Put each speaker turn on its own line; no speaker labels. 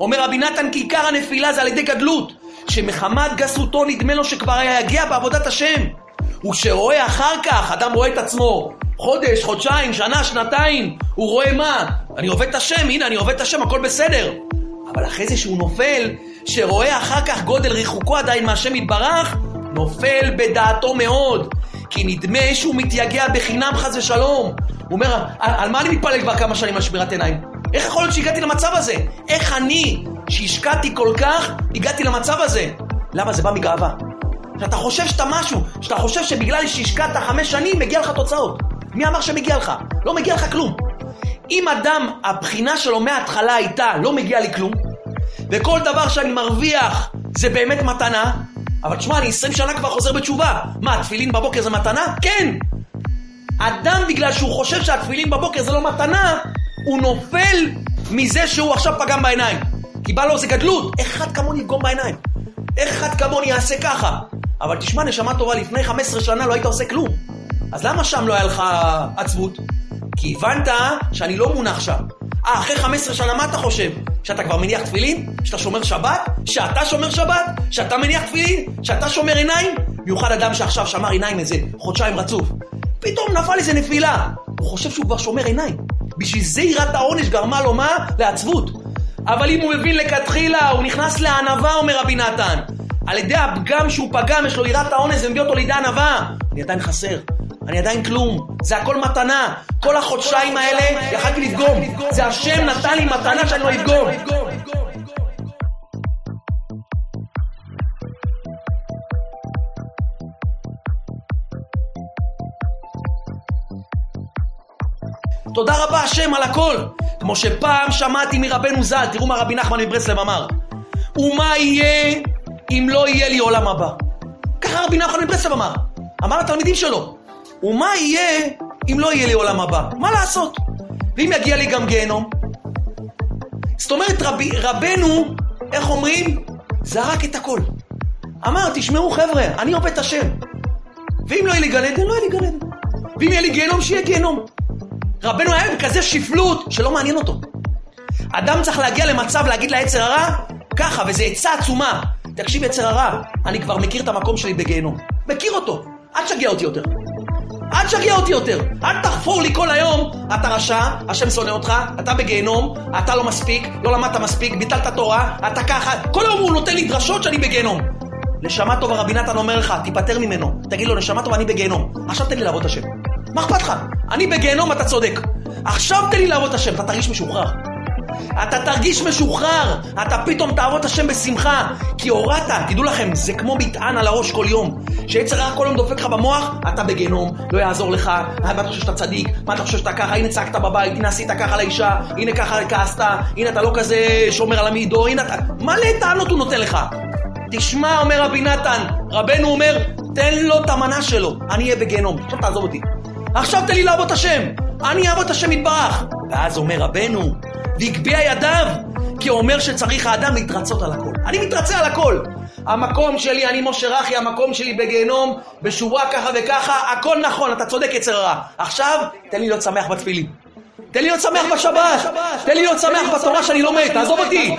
אומר רבי נתן כי עיקר הנפילה זה על ידי גדלות, שמחמת גסותו נדמה לו שכבר היה יגיע בעבודת השם. וכשרואה אחר כך, אדם רואה את עצמו, חודש, חודשיים, שנה, שנתיים, הוא רואה מה? אני עובד את השם, הנה אני עובד את השם, הכל בסדר. אבל אחרי זה שהוא נופל, שרואה אחר כך גודל ריחוקו עדיין מהשם יתברך, נופל בדעתו מאוד. כי נדמה שהוא מתייגע בחינם חס ושלום. הוא אומר, על, מה אני מתפלל כבר כמה שנים על שמירת עיניים? איך יכול להיות שהגעתי למצב הזה? איך אני, שהשקעתי כל כך, הגעתי למצב הזה? למה? זה בא מגאווה. שאתה חושב שאתה משהו, שאתה חושב שבגלל שהשקעת חמש שנים, מגיע לך תוצאות. מי אמר שמגיע לך? לא מגיע לך כלום. אם אדם, הבחינה שלו מההתחלה הייתה, לא מגיע לי כלום, וכל דבר שאני מרוויח זה באמת מתנה, אבל תשמע, אני עשרים שנה כבר חוזר בתשובה. מה, תפילין בבוקר זה מתנה? כן! אדם, בגלל שהוא חושב שהתפילין בבוקר זה לא מתנה, הוא נופל מזה שהוא עכשיו פגם בעיניים. כי בא לו איזה גדלות, אחד כמוני יפגום בעיניים? אחד כמוני יעשה ככה? אבל תשמע, נשמה טובה, לפני 15 שנה לא היית עושה כלום. אז למה שם לא היה לך עצבות? כי הבנת שאני לא מונח שם. אה, אחרי 15 שנה מה אתה חושב? שאתה כבר מניח תפילין? שאתה שומר שבת? שאתה שומר שבת? שאתה מניח תפילין? שאתה שומר עיניים? במיוחד אדם שעכשיו שמר עיניים איזה חודשיים רצוף. פתאום נפל איזה נפילה. הוא חושב שהוא כבר שומר עיניים. בשביל זה יראת העונש גרמה לו מה? לעצבות. אבל אם הוא מבין לכתחילה, הוא נכנס לענווה, אומר רבי נתן. על ידי הפגם שהוא פגם, יש לו יראת העונש, זה מביא אותו לידי ענווה. אני עדיין חסר. אני עדיין כלום, זה הכל מתנה. כל החודשיים האלה יכלתי לפגום. זה השם נתן לי מתנה שאני לא אפגום. תודה רבה השם על הכל. כמו שפעם שמעתי מרבנו ז"ל, תראו מה רבי נחמן מברסלב אמר. ומה יהיה אם לא יהיה לי עולם הבא? ככה רבי נחמן מברסלב אמר. אמר לתלמידים שלו. ומה יהיה אם לא יהיה לי עולם הבא? מה לעשות? ואם יגיע לי גם גיהנום? זאת אומרת, רבי, רבנו, איך אומרים? זרק את הכל. אמר, תשמעו חבר'ה, אני עובד את השם. ואם לא יהיה לי גן עדן, לא יהיה לי גן עדן. ואם יהיה לי גיהנום, שיהיה גיהנום. רבנו היה בכזה שפלות שלא מעניין אותו. אדם צריך להגיע למצב להגיד ליצר הרע, ככה, וזו עצה עצומה. תקשיב, יצר הרע, אני כבר מכיר את המקום שלי בגיהנום. מכיר אותו. אל תשגע אותי יותר. אל תשגע אותי יותר. אל תחפור לי כל היום. אתה רשע, השם שונא אותך, אתה בגיהנום, אתה לא מספיק, לא למדת מספיק, ביטלת תורה, אתה ככה. כל היום הוא נותן לי דרשות שאני בגיהנום. נשמה טובה, רבי נתן אומר לך, תיפטר ממנו. תגיד לו, נשמה טובה, אני בגיהנום. עכשיו תן לי לעבוד את השם. מה אכפת לך? אני בגיהנום, אתה צודק. עכשיו תן לי לעבוד את השם, אתה תרגיש משוחרר. אתה תרגיש משוחרר, אתה פתאום תעבוד את השם בשמחה, כי הורדת, תדעו לכם, זה כמו מטען על הראש כל יום. שיצר רע כל יום דופק לך במוח, אתה בגיהנום, לא יעזור לך, מה אתה חושב שאתה צדיק, מה אתה חושב שאתה ככה, הנה צעקת בבית, הנה עשית ככה לאישה, הנה ככה כעסת, הנה אתה לא כזה שומר על המידו, הנה אתה... מלא טענות הוא נותן לך. תשמע, אומר רבי נתן, רבנו אומר, תן לו את המנה שלו, אני אהיה בגיהנום, עכשיו תעזוב אותי. עכשיו תן לי לעבוד את השם, אני אעבוד את השם יתברך. ואז אומר רבנו, והגביה ידיו, כי הוא אומר שצריך האדם להתרצות על הכל. אני מתרצה על הכל. המקום שלי, אני משה רכי, המקום שלי בגיהנום, בשורה ככה וככה, הכל נכון, אתה צודק יצר הרע. עכשיו, תן לי להיות שמח בתפילין. תן לי להיות שמח בשבת, תן לי להיות שמח בתורה שאני לומד, תעזוב אותי.